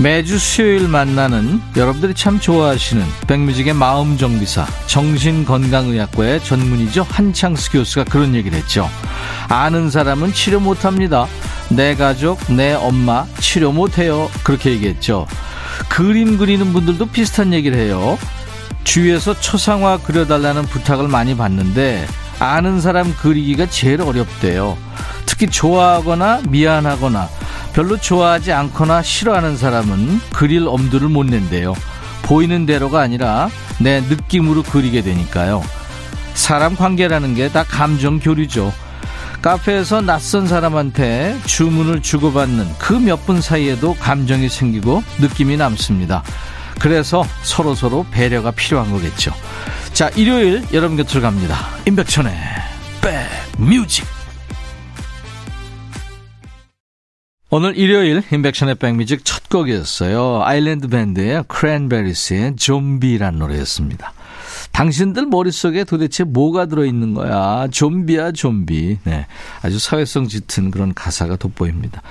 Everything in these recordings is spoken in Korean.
매주 수요일 만나는 여러분들이 참 좋아하시는 백뮤직의 마음정비사 정신건강의학과의 전문의죠. 한창수 교수가 그런 얘기를 했죠. 아는 사람은 치료 못합니다. 내 가족 내 엄마 치료 못해요. 그렇게 얘기했죠. 그림 그리는 분들도 비슷한 얘기를 해요. 주위에서 초상화 그려달라는 부탁을 많이 받는데 아는 사람 그리기가 제일 어렵대요. 특히 좋아하거나 미안하거나 별로 좋아하지 않거나 싫어하는 사람은 그릴 엄두를 못 낸대요. 보이는 대로가 아니라 내 느낌으로 그리게 되니까요. 사람 관계라는 게 다 감정 교류죠. 카페에서 낯선 사람한테 주문을 주고받는 그 몇 분 사이에도 감정이 생기고 느낌이 남습니다. 그래서 서로서로 배려가 필요한 거겠죠. 자, 일요일 여러분 곁으로 갑니다. 임백천의 백뮤직. 오늘 일요일 임백천의 백뮤직 첫 곡이었어요. 아일랜드 밴드의 크랜베리스의 좀비란 노래였습니다. 당신들 머릿속에 도대체 뭐가 들어있는 거야? 좀비야, 좀비. 네. 아주 사회성 짙은 그런 가사가 돋보입니다.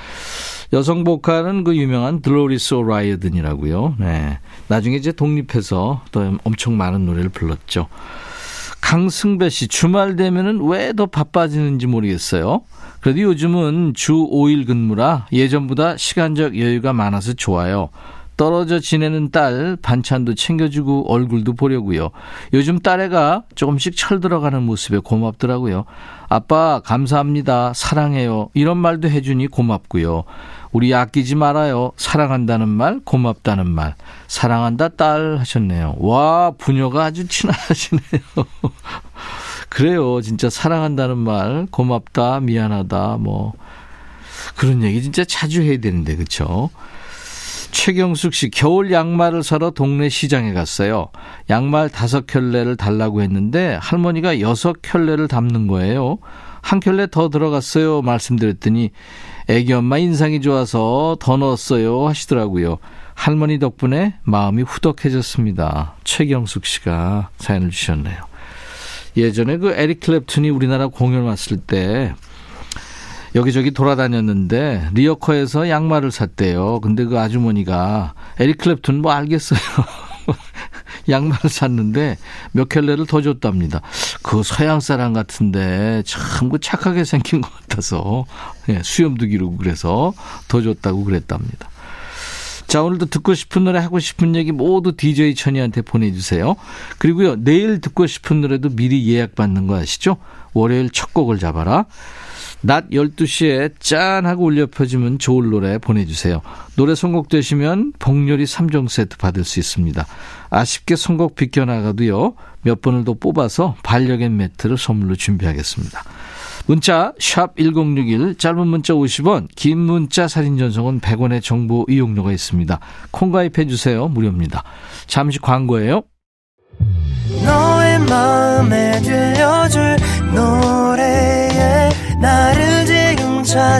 여성 보컬은 그 유명한 드로리스 오라이든이라고요. 네. 나중에 이제 독립해서 또 엄청 많은 노래를 불렀죠. 강승배 씨, 주말 되면은 왜 더 바빠지는지 모르겠어요. 그래도 요즘은 주 5일 근무라 예전보다 시간적 여유가 많아서 좋아요. 떨어져 지내는 딸 반찬도 챙겨주고 얼굴도 보려고요. 요즘 딸애가 조금씩 철 들어가는 모습에 고맙더라고요. 아빠 감사합니다. 사랑해요. 이런 말도 해주니 고맙고요. 우리 아끼지 말아요. 사랑한다는 말, 고맙다는 말. 사랑한다 딸 하셨네요. 와 부녀가 아주 친하시네요. 그래요. 진짜 사랑한다는 말, 고맙다, 미안하다, 뭐. 그런 얘기 진짜 자주 해야 되는데, 그쵸? 최경숙 씨, 겨울 양말을 사러 동네 시장에 갔어요. 양말 다섯 켤레를 달라고 했는데, 할머니가 여섯 켤레를 담는 거예요. 한 켤레 더 들어갔어요. 말씀드렸더니, 애기 엄마 인상이 좋아서 더 넣었어요. 하시더라고요. 할머니 덕분에 마음이 후덕해졌습니다. 최경숙 씨가 사연을 주셨네요. 예전에 그 에릭 클랩튼이 우리나라 공연 왔을 때 여기저기 돌아다녔는데 리어커에서 양말을 샀대요. 근데 그 아주머니가 에릭 클랩튼 뭐 알겠어요. 양말을 샀는데 몇 켤레를 더 줬답니다. 그 서양 사람 같은데 참 그 착하게 생긴 것 같아서 예, 수염도 기르고 그래서 더 줬다고 그랬답니다. 자, 오늘도 듣고 싶은 노래 하고 싶은 얘기 모두 DJ 천이한테 보내주세요. 그리고요, 내일 듣고 싶은 노래도 미리 예약받는 거 아시죠? 월요일 첫 곡을 잡아라. 낮 12시에 짠 하고 울려 퍼지면 좋을 노래 보내주세요. 노래 선곡되시면 복요리 3종 세트 받을 수 있습니다. 아쉽게 선곡 비껴나가도요. 몇 번을 더 뽑아서 반려견 매트를 선물로 준비하겠습니다. 문자 1061, 짧은 문자 50원, 긴 문자 사진 전송은 100원의 정보 이용료가 있습니다. 콩 가입해 주세요. 무료입니다. 잠시 광고예요.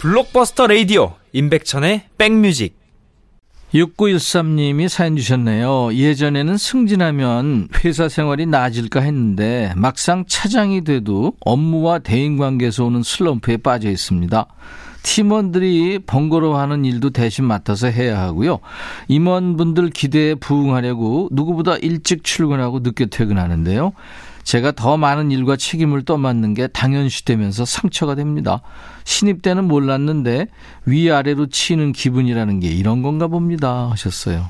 블록버스터 레이디오 임백천의 백뮤직 6913님이 사연 주셨네요. 예전에는 승진하면 회사 생활이 나아질까 했는데 막상 차장이 돼도 업무와 대인관계에서 오는 슬럼프에 빠져 있습니다. 팀원들이 번거로워하는 일도 대신 맡아서 해야 하고요. 임원분들 기대에 부응하려고 누구보다 일찍 출근하고 늦게 퇴근하는데요. 제가 더 많은 일과 책임을 떠맡는 게 당연시 되면서 상처가 됩니다. 신입 때는 몰랐는데 위아래로 치이는 기분이라는 게 이런 건가 봅니다. 하셨어요.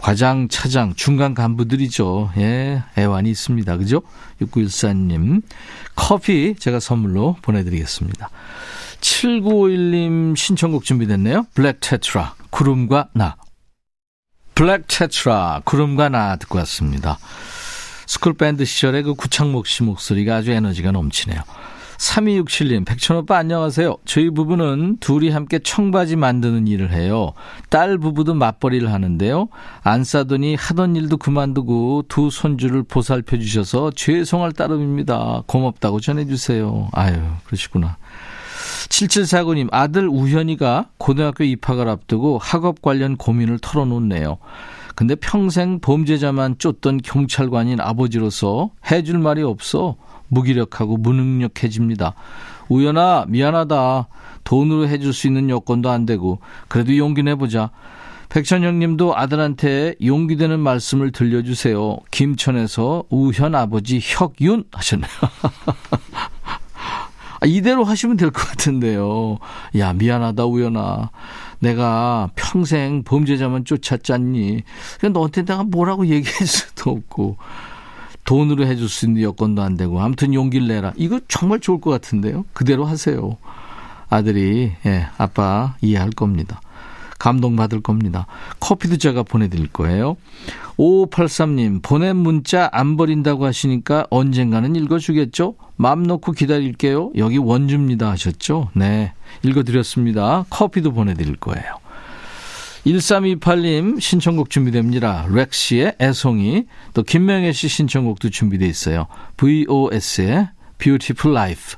과장, 차장, 중간 간부들이죠. 예, 애환이 있습니다. 그죠? 6914님. 커피 제가 선물로 보내드리겠습니다. 7951님 신청곡 준비됐네요. 블랙 테트라, 구름과 나. 블랙 테트라, 구름과 나 듣고 왔습니다. 스쿨밴드 시절의 그 구창모 씨 목소리가 아주 에너지가 넘치네요. 3267님, 백천오빠 안녕하세요. 저희 부부는 둘이 함께 청바지 만드는 일을 해요. 딸 부부도 맞벌이를 하는데요. 안 싸더니 하던 일도 그만두고 두 손주를 보살펴 주셔서 죄송할 따름입니다. 고맙다고 전해주세요. 아유, 그러시구나. 7749님, 아들 우현이가 고등학교 입학을 앞두고 학업 관련 고민을 털어놓네요. 근데 평생 범죄자만 쫓던 경찰관인 아버지로서 해줄 말이 없어 무기력하고 무능력해집니다. 우연아, 미안하다. 돈으로 해줄 수 있는 여건도 안 되고, 그래도 용기 내보자. 백천영 님도 아들한테 용기 되는 말씀을 들려주세요. 김천에서 우현 아버지 혁윤 하셨네요. 아, 이대로 하시면 될 것 같은데요. 야, 미안하다, 우연아. 내가 평생 범죄자만 쫓았잖니. 너한테 내가 뭐라고 얘기할 수도 없고. 돈으로 해줄 수 있는 여건도 안 되고 아무튼 용기를 내라. 이거 정말 좋을 것 같은데요. 그대로 하세요. 아들이 예, 아빠 이해할 겁니다. 감동받을 겁니다. 커피도 제가 보내드릴 거예요. 5583님, 보낸 문자 안 버린다고 하시니까 언젠가는 읽어주겠죠? 맘 놓고 기다릴게요. 여기 원주입니다 하셨죠? 네, 읽어드렸습니다. 커피도 보내드릴 거예요. 1328님 신청곡 준비됩니다. 렉시의 애송이 또 김명애 씨 신청곡도 준비돼 있어요. VOS의 Beautiful Life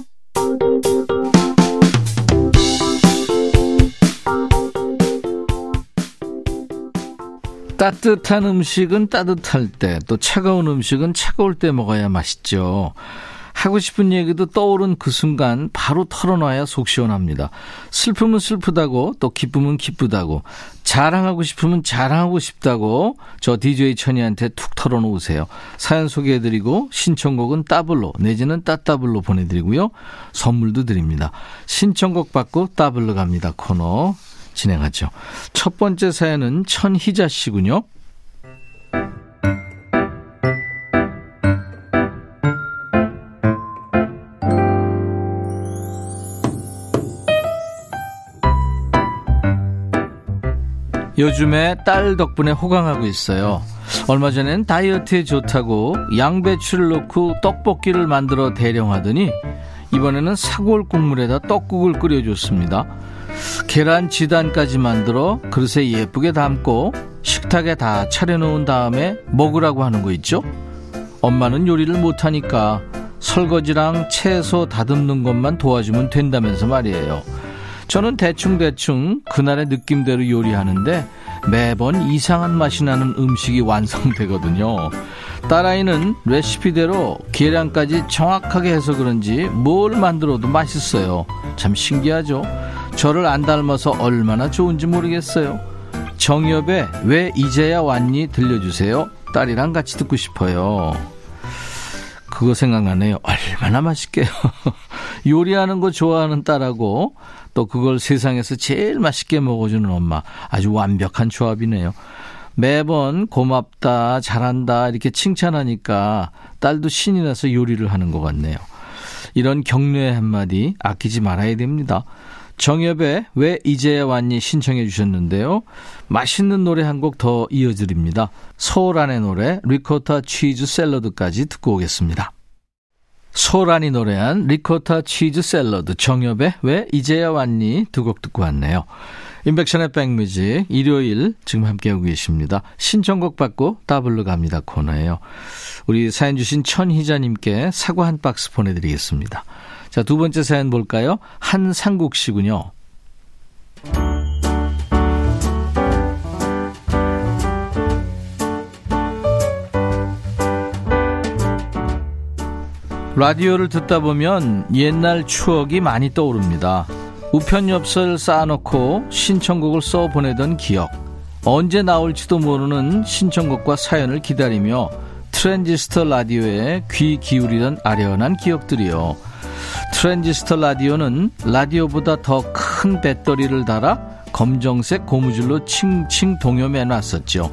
따뜻한 음식은 따뜻할 때, 또 차가운 음식은 차가울 때 먹어야 맛있죠. 하고 싶은 얘기도 떠오른 그 순간 바로 털어놔야 속 시원합니다. 슬픔은 슬프다고 또 기쁨은 기쁘다고 자랑하고 싶으면 자랑하고 싶다고 저 DJ 천이한테 툭 털어놓으세요. 사연 소개해드리고 신청곡은 따블로 내지는 따따블로 보내드리고요. 선물도 드립니다. 신청곡 받고 따블로 갑니다. 코너 진행하죠. 첫 번째 사연은 천희자 씨군요. 요즘에 딸 덕분에 호강하고 있어요. 얼마 전엔 다이어트에 좋다고 양배추를 넣고 떡볶이를 만들어 대령하더니 이번에는 사골 국물에다 떡국을 끓여줬습니다. 계란 지단까지 만들어 그릇에 예쁘게 담고 식탁에 다 차려놓은 다음에 먹으라고 하는 거 있죠? 엄마는 요리를 못하니까 설거지랑 채소 다듬는 것만 도와주면 된다면서 말이에요. 저는 대충대충 그날의 느낌대로 요리하는데 매번 이상한 맛이 나는 음식이 완성되거든요. 딸아이는 레시피대로 계량까지 정확하게 해서 그런지 뭘 만들어도 맛있어요. 참 신기하죠? 저를 안 닮아서 얼마나 좋은지 모르겠어요. 정엽의 왜 이제야 왔니 들려주세요. 딸이랑 같이 듣고 싶어요. 그거 생각나네요. 얼마나 맛있게요. 요리하는 거 좋아하는 딸하고 또 그걸 세상에서 제일 맛있게 먹어주는 엄마. 아주 완벽한 조합이네요. 매번 고맙다, 잘한다, 이렇게 칭찬하니까 딸도 신이 나서 요리를 하는 것 같네요. 이런 격려의 한마디 아끼지 말아야 됩니다. 정엽의 왜 이제야 왔니 신청해 주셨는데요. 맛있는 노래 한 곡 더 이어드립니다. 소란의 노래 리코타 치즈 샐러드까지 듣고 오겠습니다. 소란이 노래한 리코타 치즈 샐러드 정엽의 왜 이제야 왔니 두 곡 듣고 왔네요. 임백천의 백뮤직 일요일 지금 함께하고 계십니다. 신청곡 받고 더블로 갑니다 코너예요. 우리 사연 주신 천희자님께 사과 한 박스 보내드리겠습니다. 자, 두 번째 사연 볼까요? 한상국 씨군요. 라디오를 듣다 보면 옛날 추억이 많이 떠오릅니다. 우편 엽서를 쌓아놓고 신청곡을 써 보내던 기억. 언제 나올지도 모르는 신청곡과 사연을 기다리며 트랜지스터 라디오에 귀 기울이던 아련한 기억들이요. 트랜지스터 라디오는 라디오보다 더 큰 배터리를 달아 검정색 고무줄로 칭칭 동여매 놨었죠.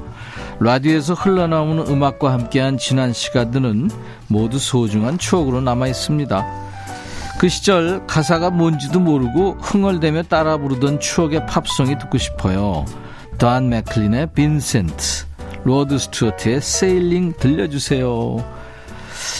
라디오에서 흘러나오는 음악과 함께한 지난 시간들은 모두 소중한 추억으로 남아 있습니다. 그 시절 가사가 뭔지도 모르고 흥얼대며 따라 부르던 추억의 팝송이 듣고 싶어요. 돈 맥클린의 Vincent, 로드 스튜어트의 Sailing 들려주세요.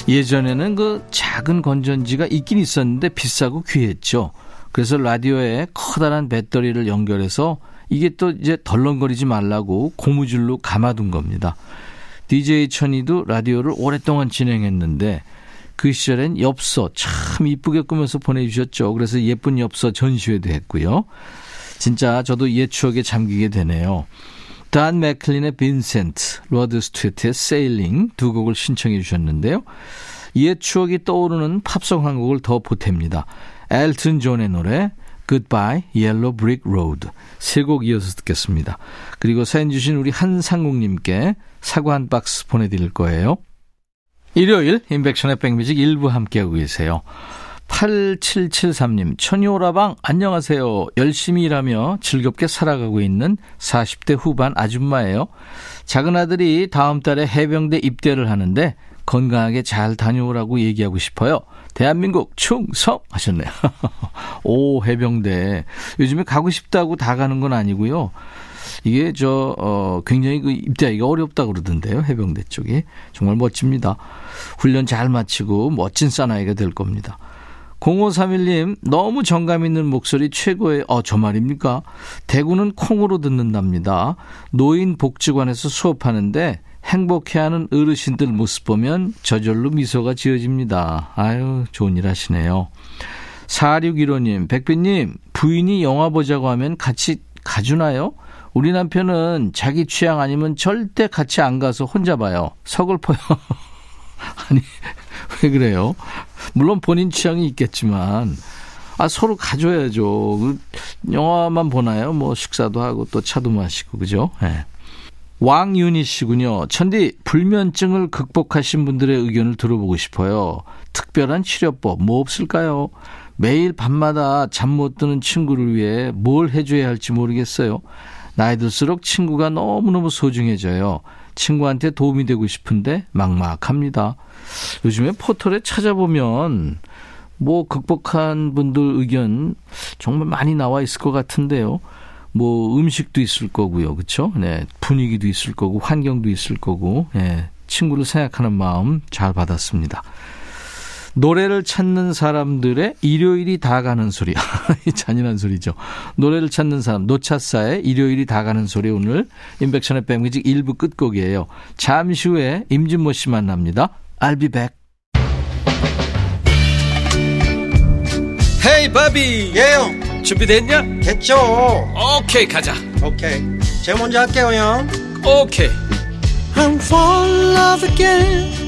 예전에는 그 작은 건전지가 있긴 있었는데 비싸고 귀했죠. 그래서 라디오에 커다란 배터리를 연결해서 이게 또 이제 덜렁거리지 말라고 고무줄로 감아둔 겁니다. DJ 천이도 라디오를 오랫동안 진행했는데 그 시절엔 엽서 참 이쁘게 꾸며서 보내주셨죠. 그래서 예쁜 엽서 전시회도 했고요. 진짜 저도 옛 추억에 잠기게 되네요. 돈 맥클린의 Vincent, 로드 스튜어트의 Sailing 두 곡을 신청해 주셨는데요. 옛 추억이 떠오르는 팝송 한 곡을 더 보탭니다. 엘튼 존의 노래 Goodbye Yellow Brick Road 세 곡 이어서 듣겠습니다. 그리고 사연 주신 우리 한상국님께 사과 한 박스 보내드릴 거예요. 일요일 인백션의 백뮤직 일부 함께하고 계세요. 8773님, 천이오라방, 안녕하세요. 열심히 일하며 즐겁게 살아가고 있는 40대 후반 아줌마예요. 작은 아들이 다음 달에 해병대 입대를 하는데 건강하게 잘 다녀오라고 얘기하고 싶어요. 대한민국 충성! 하셨네요. 오, 해병대. 요즘에 가고 싶다고 다 가는 건 아니고요. 이게 저, 어, 굉장히 그 입대하기가 어렵다고 그러던데요. 해병대 쪽이. 정말 멋집니다. 훈련 잘 마치고 멋진 사나이가 될 겁니다. 0531님, 너무 정감 있는 목소리 최고의, 어, 저 말입니까? 대구는 콩으로 듣는답니다. 노인복지관에서 수업하는데 행복해하는 어르신들 모습 보면 저절로 미소가 지어집니다. 아유, 좋은 일 하시네요. 4615님, 백빈님, 부인이 영화 보자고 하면 같이 가주나요? 우리 남편은 자기 취향 아니면 절대 같이 안 가서 혼자 봐요. 서글퍼요. 아니, 왜 그래요? 물론 본인 취향이 있겠지만, 아, 서로 가져야죠. 그 영화만 보나요? 뭐 식사도 하고 또 차도 마시고, 그죠? 네. 왕윤희 씨군요. 천디, 불면증을 극복하신 분들의 의견을 들어보고 싶어요. 특별한 치료법 뭐 없을까요? 매일 밤마다 잠 못 드는 친구를 위해 뭘 해줘야 할지 모르겠어요. 나이 들수록 친구가 너무너무 소중해져요. 친구한테 도움이 되고 싶은데 막막합니다. 요즘에 포털에 찾아보면 뭐 극복한 분들 의견 정말 많이 나와 있을 것 같은데요. 뭐 음식도 있을 거고요. 그렇죠? 네. 분위기도 있을 거고 환경도 있을 거고. 예. 친구를 생각하는 마음 잘 받았습니다. 노래를 찾는 사람들의 일요일이 다 가는 소리. 잔인한 소리죠. 노래를 찾는 사람, 노차사의 일요일이 다 가는 소리 오늘 인백션의 백뮤직 1부 끝곡이에요. 잠시 후에 임진모 씨 만납니다. I'll be back. 헤이 바비 예영 준비됐냐? 됐죠 오케이 가자 오케이 제가 먼저 할게요 형 오케이 I'm fall in love again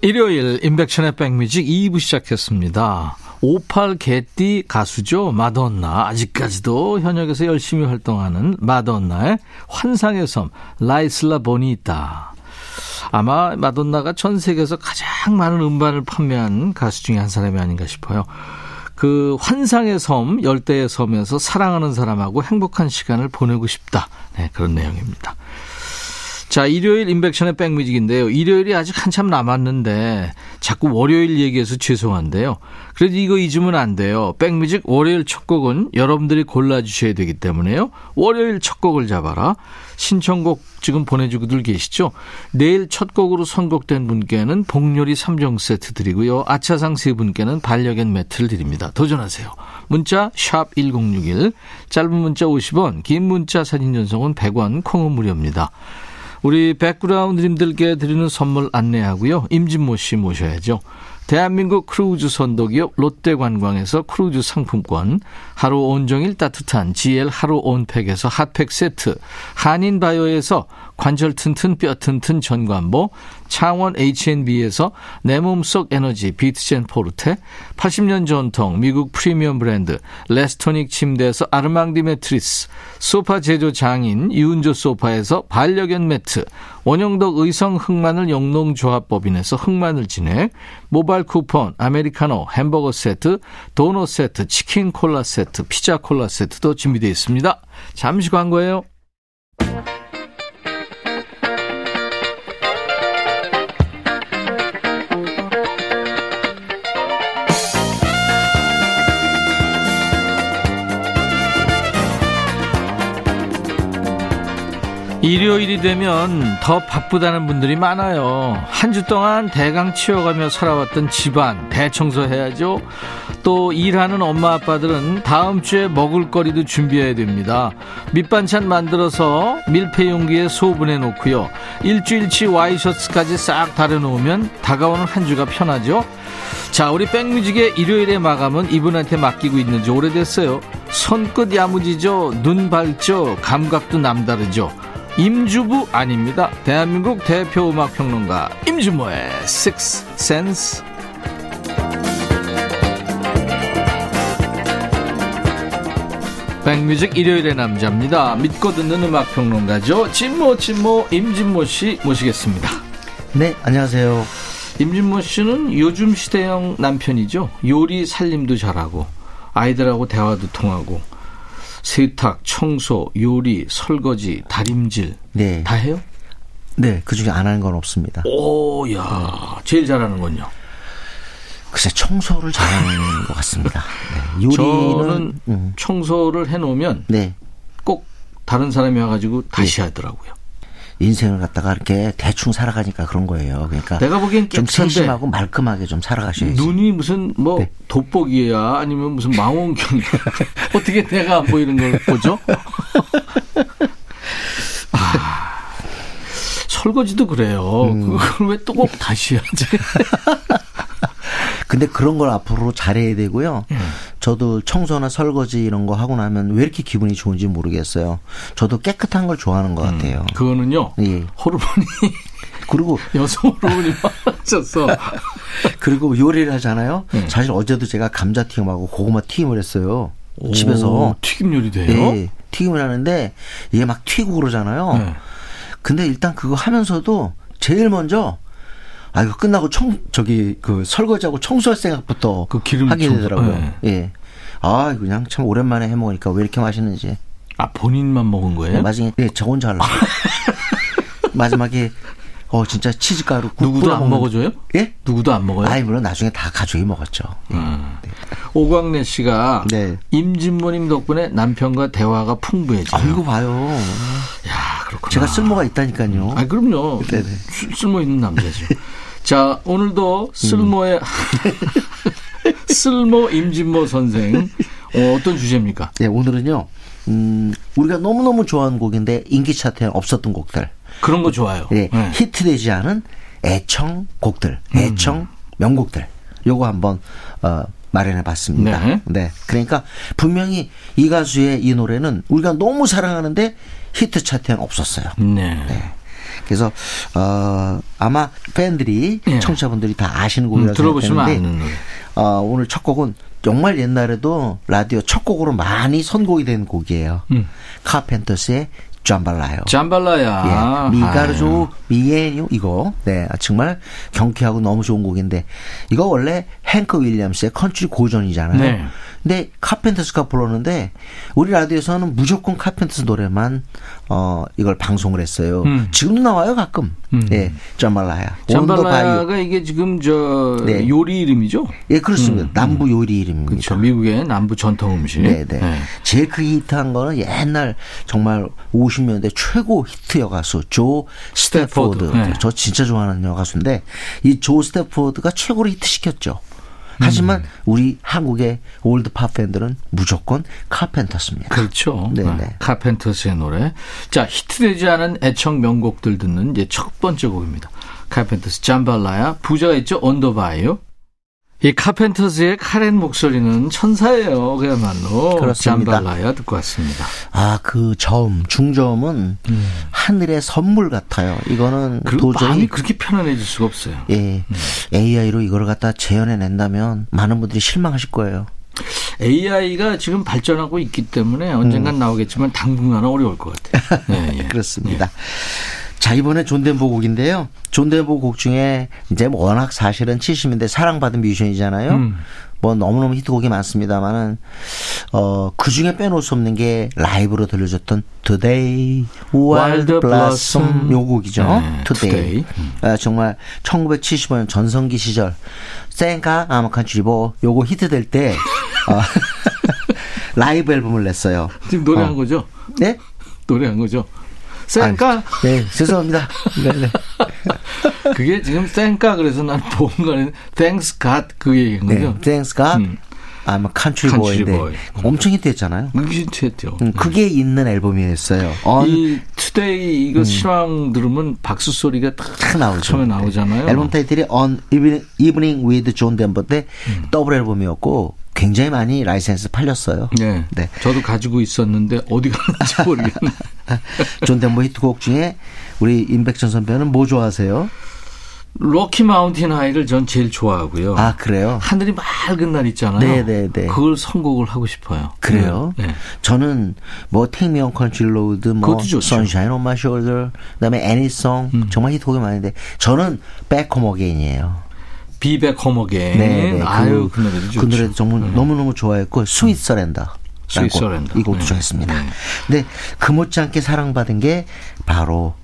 일요일 인백천의 백뮤직 2부 시작했습니다. 58 개띠 가수죠. 마돈나. 아직까지도 현역에서 열심히 활동하는 마돈나의 환상의 섬 라이슬라 보니타. 아마 마돈나가 전 세계에서 가장 많은 음반을 판매한 가수 중에 한 사람이 아닌가 싶어요. 그 환상의 섬, 열대의 섬에서 사랑하는 사람하고 행복한 시간을 보내고 싶다. 네, 그런 내용입니다. 자, 일요일 인백션의 백뮤직인데요. 일요일이 아직 한참 남았는데 자꾸 월요일 얘기해서 죄송한데요. 그래도 이거 잊으면 안 돼요. 백뮤직 월요일 첫 곡은 여러분들이 골라주셔야 되기 때문에요. 월요일 첫 곡을 잡아라. 신청곡 지금 보내주고들 계시죠? 내일 첫 곡으로 선곡된 분께는 복요리 3종 세트 드리고요. 아차상 세 분께는 반려견 매트를 드립니다. 도전하세요. 문자 1061, 짧은 문자 50원, 긴 문자 사진 전송은 100원, 콩은 무료입니다. 우리 백그라운드님들께 드리는 선물 안내하고요. 임진모 씨 모셔야죠. 대한민국 크루즈 선도기업 롯데관광에서 크루즈 상품권, 하루 온종일 따뜻한 GL 하루 온팩에서 핫팩 세트, 한인바이오에서 관절 튼튼 뼈 튼튼 전관보, 창원 H&B에서 내 몸속 에너지 비트젠 포르테, 80년 전통 미국 프리미엄 브랜드 레스토닉 침대에서 아르망디 매트리스, 소파 제조 장인 유운조 소파에서 반려견 매트, 원형덕 의성 흑마늘 영농조합법인에서 흑마늘 진액, 모바일 쿠폰, 아메리카노, 햄버거 세트, 도넛 세트, 치킨 콜라 세트, 피자 콜라 세트도 준비되어 있습니다. 잠시 광고예요. 일요일이 되면 더 바쁘다는 분들이 많아요. 한 주 동안 대강 치워가며 살아왔던 집안 대청소해야죠. 또 일하는 엄마 아빠들은 다음 주에 먹을 거리도 준비해야 됩니다. 밑반찬 만들어서 밀폐 용기에 소분해 놓고요. 일주일치 와이셔츠까지 싹 다려 놓으면 다가오는 한 주가 편하죠. 자, 우리 백뮤직의 일요일의 마감은 이분한테 맡기고 있는 지 오래됐어요. 손끝 야무지죠. 눈 밝죠. 감각도 남다르죠. 임주부 아닙니다. 대한민국 대표 음악 평론가 임주모의 Six Sense. 백뮤직 일요일의 남자입니다. 믿고 듣는 음악 평론가죠. 진모 진모 임진모 씨 모시겠습니다. 네, 안녕하세요. 임진모 씨는 요즘 시대형 남편이죠. 요리 살림도 잘하고 아이들하고 대화도 통하고 세탁, 청소, 요리, 설거지, 다림질 네. 다 해요? 네, 그 중에 안 하는 건 없습니다. 오, 야, 제일 잘하는군요. 글쎄, 청소를 잘하는 것 같습니다. 네, 요리는, 저는 음, 청소를 해놓으면 네. 꼭 다른 사람이 와가지고 다시 하더라고요. 인생을 갖다가 이렇게 대충 살아가니까 그런 거예요. 그러니까 내가 보기엔 좀 세심하고 말끔하게 좀 살아가셔야지. 눈이 무슨 뭐 네. 돋보기야 아니면 무슨 망원경이야 어떻게 내가 안 보이는 걸 보죠? 아, 설거지도 그래요. 음. 그걸 왜 또 꼭 다시 하지? 근데 그런 걸 앞으로 잘해야 되고요. 음. 저도 청소나 설거지 이런 거 하고 나면 왜 이렇게 기분이 좋은지 모르겠어요. 저도 깨끗한 걸 좋아하는 것 같아요. 그거는요. 예. 호르몬이 그리고 여성 호르몬이 많아졌어. 그리고 요리를 하잖아요. 네. 사실 어제도 제가 감자 튀김하고 고구마 튀김을 했어요. 오, 집에서. 튀김 요리 돼요? 예, 튀김을 하는데 이게 막 튀고 그러잖아요. 네. 근데 일단 그거 하면서도 제일 먼저 아 이거 끝나고 청 저기 그 설거지하고 청소할 생각부터 그 기름 하게 청소, 되더라고요. 네. 예. 아 그냥 참 오랜만에 해 먹으니까 왜 이렇게 맛있는지. 아 본인만 먹은 거예요? 마지막에 예, 저 혼자 하려고. 마지막에 어 진짜 치즈가루 국 누구도 안 먹어줘요? 예? 누구도 안 먹어요? 아이 물론 나중에 다 가족이 먹었죠. 음. 오광래 씨가 네. 임진모님 덕분에 남편과 대화가 풍부해져요. 아 이거 봐요. 야, 그렇구나. 제가 쓸모가 있다니까요. 아, 그럼요. 네네. 쓸- 쓸모 있는 남자죠. 자, 오늘도 쓸모의 쓸모 임진모 선생 어, 어떤 주제입니까? 네, 오늘은요. 음, 우리가 너무너무 좋아하는 곡인데 인기 차트에 없었던 곡들. 그런 거 좋아요. 네, 네. 히트되지 않은 애청 곡들, 음. 애청 명곡들. 요거 한번 어 마련해 봤습니다. 네. 네. 그러니까 분명히 이 가수의 이 노래는 우리가 너무 사랑하는데 히트 차트에는 없었어요. 네. 그래서 어 아마 팬들이 예. 청취자분들이 다 아시는 음, 곡이라고 들어보시면 아는 노래. 어, 오늘 첫 곡은 정말 옛날에도 라디오 첫 곡으로 많이 선곡이 된 곡이에요. 음. 카펜터스의 잠발라야. 잠발라야. 예, 미가르조. 미에뉴 이거 네 아, 정말 경쾌하고 너무 좋은 곡인데 이거 원래 행크 윌리엄스의 컨트리 고전이잖아요. 네. 근데 카펜터스가 불렀는데 우리 라디오에서는 무조건 카펜터스 노래만 어 이걸 방송을 했어요. 음. 지금도 나와요 가끔. 음. 예, 잠발라야. 잠발라야가 이게 지금 저 네. 요리 이름이죠? 예, 그렇습니다. 남부 요리 이름입니다. 그렇죠. 미국의 남부 전통 음식. 네, 네. 제일 크게 히트한 거는 옛날 정말 50년대 최고 히트 여가수 조 스태포드. 스태포드, 네. 저 진짜 좋아하는 여가수인데 이 조 스태포드가 최고로 히트시켰죠. 하지만 우리 한국의 old pop 팬들은 무조건 카펜터스입니다. 그렇죠. 네, 네, 네. 카펜터스의 노래. 자, 히트되지 않은 애청 명곡들 듣는 이제 첫 번째 곡입니다. 카펜터스 잠발라야 부자가 있죠. 언더바이오. 이 카펜터스의 카렌 목소리는 천사예요. 그야말로. 그렇습니다. 잠발라야 듣고 왔습니다. 아, 그 저음, 중저음은 하늘의 선물 같아요. 이거는 음. 도저히 마음이 그렇게 편안해질 수가 없어요. 예, AI로 이걸 갖다 재현해 낸다면 많은 분들이 실망하실 거예요. AI가 지금 발전하고 있기 때문에 언젠간 음. 나오겠지만 당분간은 어려울 것 같아요. 네, 예. 그렇습니다. 자, 이번에 존 덴버 곡인데요. 존 덴버 곡 중에 이제 뭐 워낙 사실은 70년대 사랑받은 뮤지션이잖아요. 음. 뭐 너무너무 히트곡이 많습니다만은 어, 그 중에 빼놓을 수 없는 게 라이브로 들려줬던 Today while the blossoms. 요 곡이죠. 네, Today. 아, 정말 1975년 전성기 시절 생가 아마 칸츄리보 요거 히트될 때 어, 라이브 앨범을 냈어요. 지금 노래한 어. 거죠? 네? 노래한 거죠? 쌩까? 네, 죄송합니다. 네, 네. 그게 지금 쌩까 그래서 난 뭔가는 thanks God 그 얘기인 네, 거죠? Thanks God. 음. I'm a country Country boy인데 boy. 엄청 히트했잖아요. 무기신트했죠. 음, 그게 있는 앨범이었어요. On 이 투데이 이거 실황 들으면 박수 소리가 탁탁 나오죠. 처음에 나오잖아요. 앨범 타이틀이 An Evening, Evening with John Denver 때 음. 더블 앨범이었고 굉장히 많이 라이센스 팔렸어요. 네. 네. 저도 가지고 있었는데 어디 갔는지 모르겠네. 존 덴버 히트곡 중에 우리 임백천 선배는 뭐 좋아하세요? Rocky Mountain High를 전 제일 좋아하고요. 아 그래요? 하늘이 맑은 날 있잖아요. 네, 네, 네. 그걸 선곡을 하고 싶어요. 그래요? 네. 저는 뭐 Take Me Home 뭐. Sunshine on My Shoulder, 그다음에 Annie's Song 음. 정말 히트곡이 많은데 저는 Back Home Again이에요. Back Home Again. 네, 네. 아유 그, 노래도 좋죠. 그 노래도 정말 네. 너무너무 좋아했고 Sweet Surrender. Sweet Surrender. 이 곡도 네. 좋아했습니다. 네. 근데 그 못지않게 사랑받은 게 바로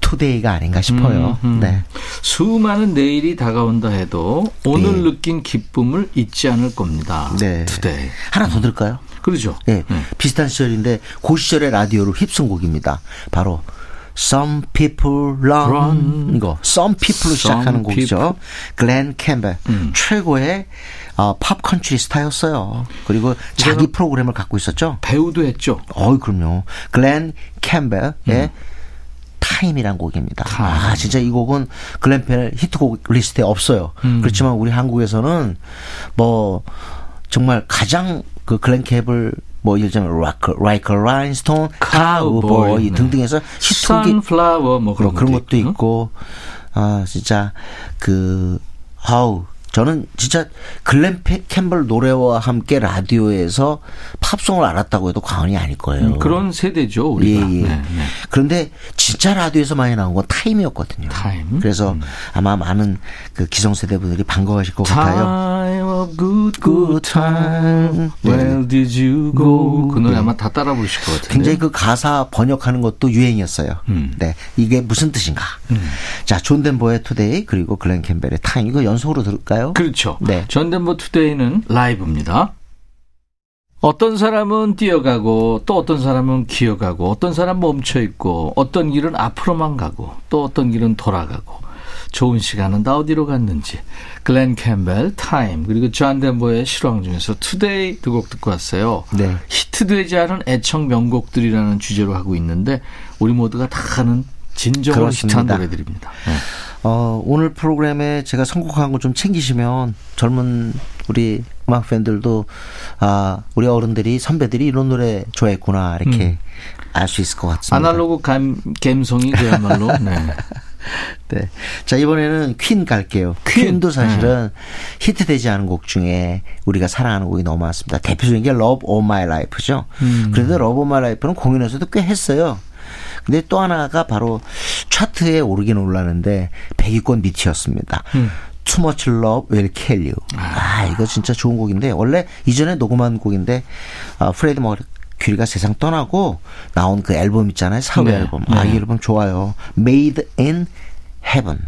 Today가 아닌가 싶어요. 음, 음. 네. 수많은 내일이 다가온다 해도 오늘 네. 느낀 기쁨을 잊지 않을 겁니다. 네. Today. 하나 더 들을까요? 그러죠. 네. 네. 비슷한 시절인데 그 시절의 라디오로 휩쓴 곡입니다. 바로 Some People Run, Run. 이거 Some People로 시작하는 곡이죠. People. 글렌 캠벨 음. 최고의 어, 팝 컨트리 스타였어요. 그리고 자기 프로그램을 갖고 있었죠. 배우도 했죠. 어이 그럼요. 글렌 캠벨의 Time이란 곡입니다. 음. Time. 아 진짜 이 곡은 캠벨 히트곡 리스트에 없어요. 음. 그렇지만 우리 한국에서는 뭐 정말 가장 그 글렌 캠벨 뭐 예를 들면 Like a, like a Rhinestone Cowboy Cowboy, 네. 등등해서 히트곡이 Sunflower 뭐 그런, 그런, 그런 것도 있고. 있고 아 진짜 그 아우 저는 진짜 글렌 페- 캠벨 노래와 함께 라디오에서 팝송을 알았다고 해도 과언이 아닐 거예요. 음, 그런 세대죠 우리가. 예, 예. 네, 네. 그런데 진짜 라디오에서 많이 나온 건 Time이었거든요. Time? 그래서 아마 많은 그 기성세대 분들이 반가워하실 것 같아요. Oh good good time. time. Where did you go? 그 노래 네. 아마 다 따라 부르실 것 같은데. 굉장히 그 가사 번역하는 것도 유행이었어요. 음. 네. 이게 무슨 뜻인가. 자, 존 덴버의 Today 그리고 글렌 캠벨의 Time 이거 연속으로 들을까요? 그렇죠. 네. 존 덴버 Today는 라이브입니다. 어떤 사람은 뛰어가고 또 어떤 사람은 기어가고 어떤 사람 멈춰 있고 어떤 길은 앞으로만 가고 또 어떤 길은 돌아가고 좋은 시간은 다 어디로 갔는지 글렌 캠벨 Time 그리고 존 덴버의 실황 중에서 Today 두 곡 듣고 왔어요. 네. 히트되지 않은 애청 명곡들이라는 주제로 하고 있는데 우리 모두가 다 아는 진정으로. 히트한 노래들입니다. 네. 어, 오늘 프로그램에 제가 선곡한 거 좀 챙기시면 젊은 우리 음악 팬들도 아, 우리 어른들이 선배들이 이런 노래 좋아했구나 이렇게 알수 있을 것 같습니다. 아날로그 감, 감성이 그야말로 네. 네. 자, 이번에는 퀸 갈게요. 퀸. 퀸도 사실은 히트되지 않은 곡 중에 우리가 사랑하는 곡이 너무 많습니다. 대표적인 게 Love of My Life죠. 그런데 Love of My Life는 공연에서도 꽤 했어요. 근데 또 하나가 바로 차트에 오르긴 올랐는데 100위권 밑이었습니다. Too Much Love Will Kill You. 아, 이거 진짜 좋은 곡인데 원래 이전에 녹음한 곡인데 어, 프레드 머 큐리가 세상 떠나고 나온 그 앨범 있잖아요. 사후 네, 앨범. 아, 네. 이 앨범 좋아요. Made in Heaven.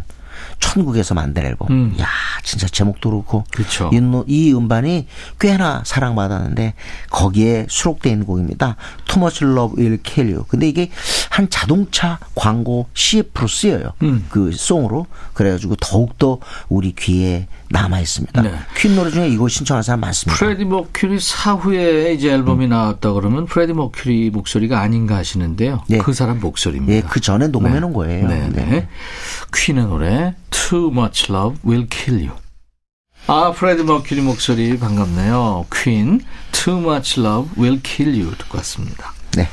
천국에서 만든 앨범. 음. 야, 진짜 제목도 그렇고. 그쵸. 이, 노- 이 음반이 꽤나 사랑받았는데 거기에 수록되어 있는 곡입니다. Too Much Love Will Kill You. 근데 이게 한 자동차 광고 CF로 쓰여요. 음. 그 송으로. 그래가지고 더욱더 우리 귀에 남아 있습니다. 네. 퀸 노래 중에 이거 신청하는 사람 많습니다. 프레디 머큐리 사후에 이제 앨범이 나왔다 그러면 프레디 머큐리 목소리가 아닌가 하시는데요. 예. 그 사람 목소리입니다. 예, 그 전에 녹음해 놓은 거예요. 네, 네. 퀸의 노래 Too Much Love Will Kill You. 아, 프레디 머큐리 목소리 반갑네요. 퀸 Too Much Love Will Kill You 듣고 왔습니다. 네.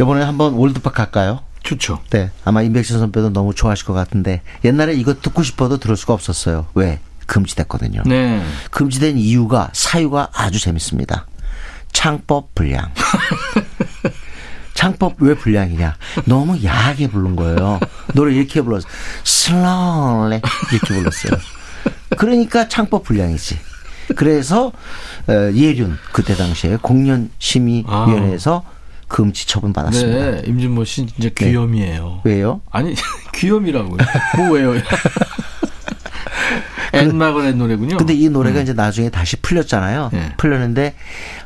이번에 한번 올드팝 갈까요? 좋죠. 네. 아마 임백천 선배도 너무 좋아하실 것 같은데 옛날에 이거 듣고 싶어도 들을 수가 없었어요. 왜? 금지됐거든요. 네. 금지된 이유가 사유가 아주 재밌습니다. 창법 불량. 창법 왜 불량이냐? 너무 야하게 부른 거예요. 노래 이렇게 불렀어. 슬렁레 이렇게 불렀어요. 그러니까 창법 불량이지. 그래서 어, 예륜 그때 당시에 공연 심의위원회에서 금지 처분 받았습니다. 네, 임진모 씨 진짜 귀염이에요. 왜요? 아니, 귀염이라고요. 뭐 왜요? 앤마그렛 노래군요. 근데 이 노래가 이제 나중에 다시 풀렸잖아요. 네. 풀렸는데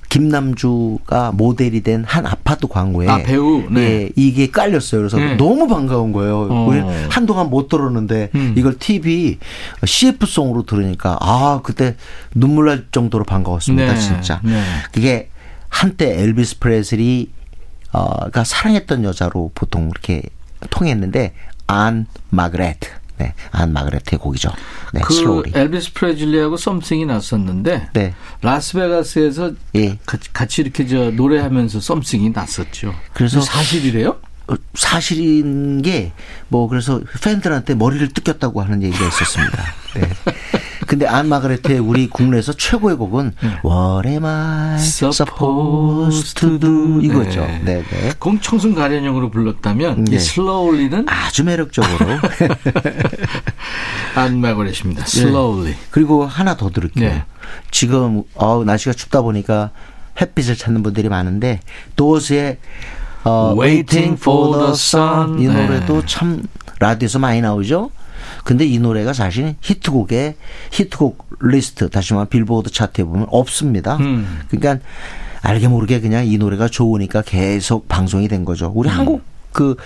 김남주가 모델이 된 한 아파트 광고에 아, 배우? 네. 예, 이게 깔렸어요. 그래서 네. 너무 반가운 거예요. 어. 우리 한동안 못 들었는데 음. 이걸 TV CF송으로 들으니까 아 그때 눈물 날 정도로 반가웠습니다. 네. 진짜. 네. 그게 한때 엘비스 프레슬리 어가 사랑했던 여자로 보통 이렇게 통했는데 안 마그레트. 네, 안 마그레트의 곡이죠. 네, 그 Slowly. 엘비스 프레슬리하고 something이 났었는데 네. 라스베가스에서 예. 같이, 이렇게 저 노래하면서 something이 났었죠. 그래서- 사실이래요? 어, 사실인 게 뭐 그래서 팬들한테 머리를 뜯겼다고 하는 얘기가 있었습니다. 네. 근데 안 마그레트의 우리 국내에서 최고의 곡은 What am I supposed to do 이거죠. 네. 네, 네. 공청순 가련형으로 불렀다면 네. 이 Slowly는 아주 매력적으로. 안 마그렛입니다. Slowly. 그리고 하나 더 들을게요. 네. 지금 어 날씨가 춥다 보니까 햇빛을 찾는 분들이 많은데 도어스의 어, Waiting for the Sun. 이 네. 노래도 참 라디오에서 많이 나오죠. 근데 이 노래가 사실 히트곡의 히트곡 리스트 다시 말하면 빌보드 차트에 보면 없습니다. 음. 그러니까 알게 모르게 그냥 이 노래가 좋으니까 계속 방송이 된 거죠. 우리 음. 한국 그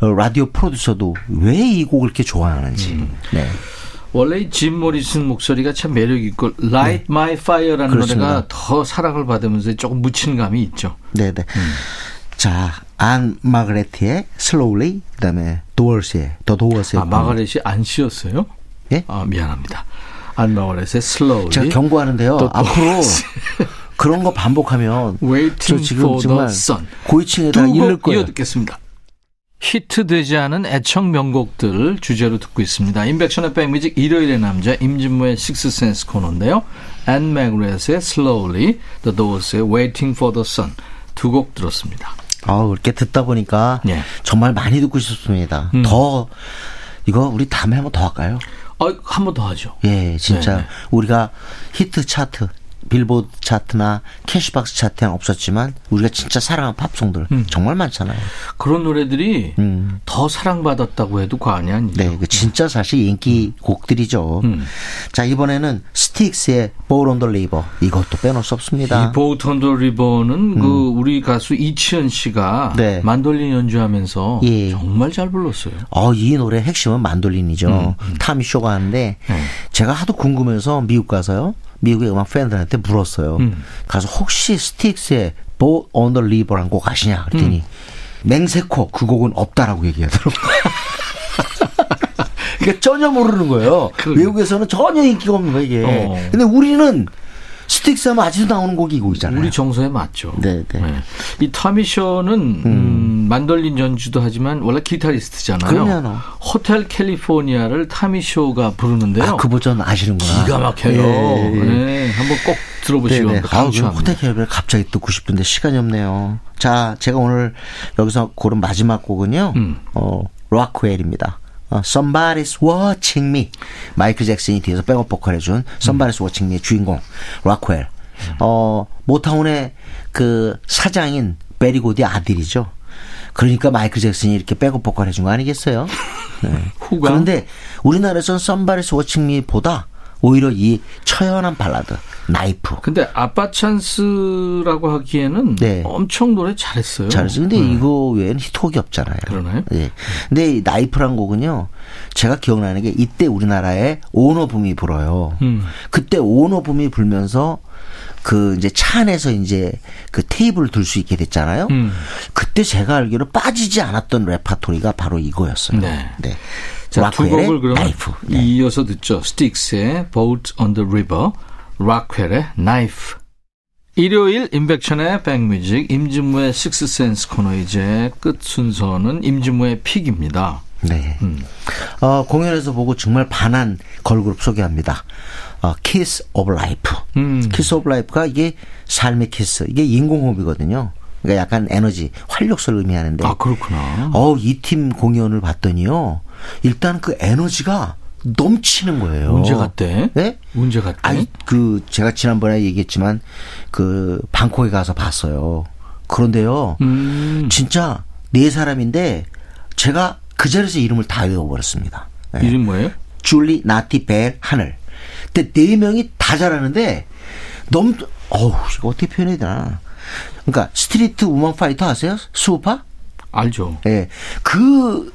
어, 라디오 프로듀서도 왜 이 곡을 이렇게 좋아하는지. 음. 네. 원래 이짐 모리슨 목소리가 참 매력 있고 Light My Fire라는 네. 그렇습니다. 노래가 더 사랑을 받으면서 조금 묻힌 감이 있죠. 네 네. 자, 안 마그레트의 슬로우리, 그 다음에 도어스의, 더 도어스의. 아, 마가렛이 안 씌었어요? 예? 아, 미안합니다. 안 마가렛의 Slowly. 제가 경고하는데요. 더 앞으로. 그런 거 반복하면 저 지금 for 정말 the sun. 고위층에다 이를 거예요. 이어 듣겠습니다. 히트되지 않은 애청 명곡들 주제로 듣고 있습니다. 임백천의 백뮤직 일요일의 남자 임진모의 식스센스 코너인데요. 앤 마그렛의 Slowly, The Doors의 Waiting for the Sun 두 곡 들었습니다. 아, 이렇게 듣다 보니까 예. 정말 많이 듣고 싶습니다. 음. 더 이거 우리 다음에 한번 더 할까요? 어, 한번 더 하죠. 예, 진짜 네, 네. 우리가 히트 차트, 빌보드 차트나 캐시박스 차트는 없었지만 우리가 진짜 사랑하는 팝송들 음. 정말 많잖아요. 그런 노래들이 음. 더 사랑받았다고 해도 과언이 아니죠. 네, 그 진짜 사실 인기 곡들이죠. 음. 자, 이번에는 스틱스의 on the River. 이것도 빼놓을 수 없습니다. 이 Boat on the River는 그 우리 가수 이치현 씨가 음. 네. 만돌린 연주하면서 예. 정말 잘 불렀어요. 어, 이 노래 핵심은 만돌린이죠. 타미 쇼가 하는데 네. 제가 하도 궁금해서 미국 가서요. 미국의 음악 팬들한테 물었어요. 음. 가서 혹시 스틱스의 Boat on the River란 곡 아시냐? 그랬더니 음. 맹세코 그 곡은 없다라고 얘기하더라고요. 그러니까 전혀 모르는 거예요. 그러게. 외국에서는 전혀 인기가 없는 거예요, 이게. 어. 근데 우리는 스틱스 하면 아직도 나오는 곡이 이 곡이잖아요. 우리 정서에 맞죠. 네, 네. 이 타미 쇼는 음, 만돌린 연주도 하지만 원래 기타리스트잖아요. 그럼요. Hotel California를 타미 쇼가 부르는데요. 아, 그 버전 아시는구나. 기가 막혀요. 예, 예. 네, 한번 꼭 그럼 강추합니다. Hotel California를 갑자기 듣고 싶은데 시간이 없네요. 자, 제가 오늘 여기서 고른 마지막 곡은요. 음. 어, 락웰입니다. 어, Somebody's Watching Me. 마이클 잭슨이 뒤에서 백업 보컬 해준 Somebody's Watching Me의 주인공 라쿠엘. 어, 모타운의 그 사장인 베리 고디 아들이죠. 그러니까 마이클 잭슨이 이렇게 백업 보컬 해준 거 아니겠어요? 네. 그런데 우리나라에서는 Watching Me보다 오히려 이 처연한 발라드 Knife 근데 아빠 찬스라고 하기에는 네. 엄청 노래 잘했어요. 잘했어. 근데 이거 외에는 히트곡이 없잖아요. 그러나요? 예. 근데 이 Knife란 곡은요, 제가 기억나는 게 이때 우리나라에 오너붐이 불어요. 음. 그때 오너붐이 불면서 그 이제 차 안에서 이제 그 테이블을 둘수 있게 됐잖아요. 음. 그때 제가 알기로 빠지지 않았던 레파토리가 바로 이거였어요. 네. 네. 자, 두 곡을 그러면 Knife. 네. 이어서 듣죠. 스틱스의 Boat on the River, 락웰의 Knife. 일요일 임백천의 백뮤직 임진모의 식스센스 코너 이제 끝 순서는 임진모의 pick입니다. 네. 음. 어, 공연에서 보고 정말 반한 걸그룹 소개합니다. 어, 키스 오브 라이프. 음. 키스 오브 라이프가 이게 삶의 키스. 이게 인공호흡이거든요. 그러니까 약간 에너지, 활력소를 의미하는데. 아 그렇구나. 어우, 이팀 공연을 봤더니요. 일단 그 에너지가 넘치는 거예요. 언제 갔대? 네? 언제 갔대? 아니, 그, 제가 지난번에 얘기했지만, 그, 방콕에 가서 봤어요. 그런데요. 음. 진짜 네 사람인데, 제가 그 자리에서 이름을 다 외워버렸습니다. 네. 이름 뭐예요? 줄리, 나티, 벨, 하늘. 근데 네 명이 다 잘하는데, 너무, 어우, 이거 어떻게 표현해야 되나. 그러니까, 스트리트 우먼 파이터 아세요? 스우파? 알죠. 예. 그,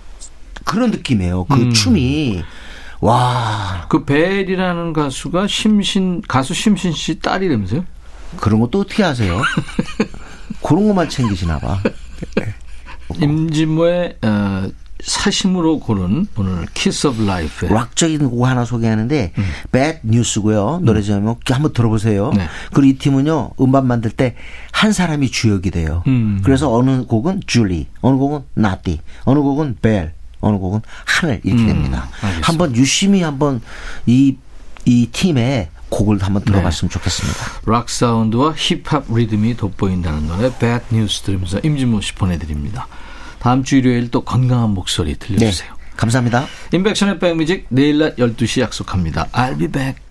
그런 느낌이에요. 그 음. 춤이. 와, 그 벨이라는 가수가 심신 가수 심신 씨 딸이라면서요? 그런 것도 어떻게 아세요? 그런 것만 챙기시나 봐. 임진모의 어, 사심으로 고른 오늘 키스 오브 라이프의 락적인 곡 하나 소개하는데 Bad News고요. 노래 제목 한번 들어보세요. 네. 그리고 이 팀은요 음반 만들 때 한 사람이 주역이 돼요. 음. 그래서 어느 곡은 줄리, 어느 곡은 나티, 어느 곡은 벨, 어느 곡은 하늘 이렇게 음, 됩니다. 알겠습니다. 한번 유심히 한번 이 이 팀의 곡을 한번 네. 들어봤으면 좋겠습니다. 락 사운드와 힙합 리듬이 돋보인다는 노래 Bad News 들으면서 임진모 씨 보내드립니다. 다음 주 일요일 또 건강한 목소리 네, 들려주세요. 감사합니다. 인백션의 백뮤직 내일 낮 12시 약속합니다. I'll be back.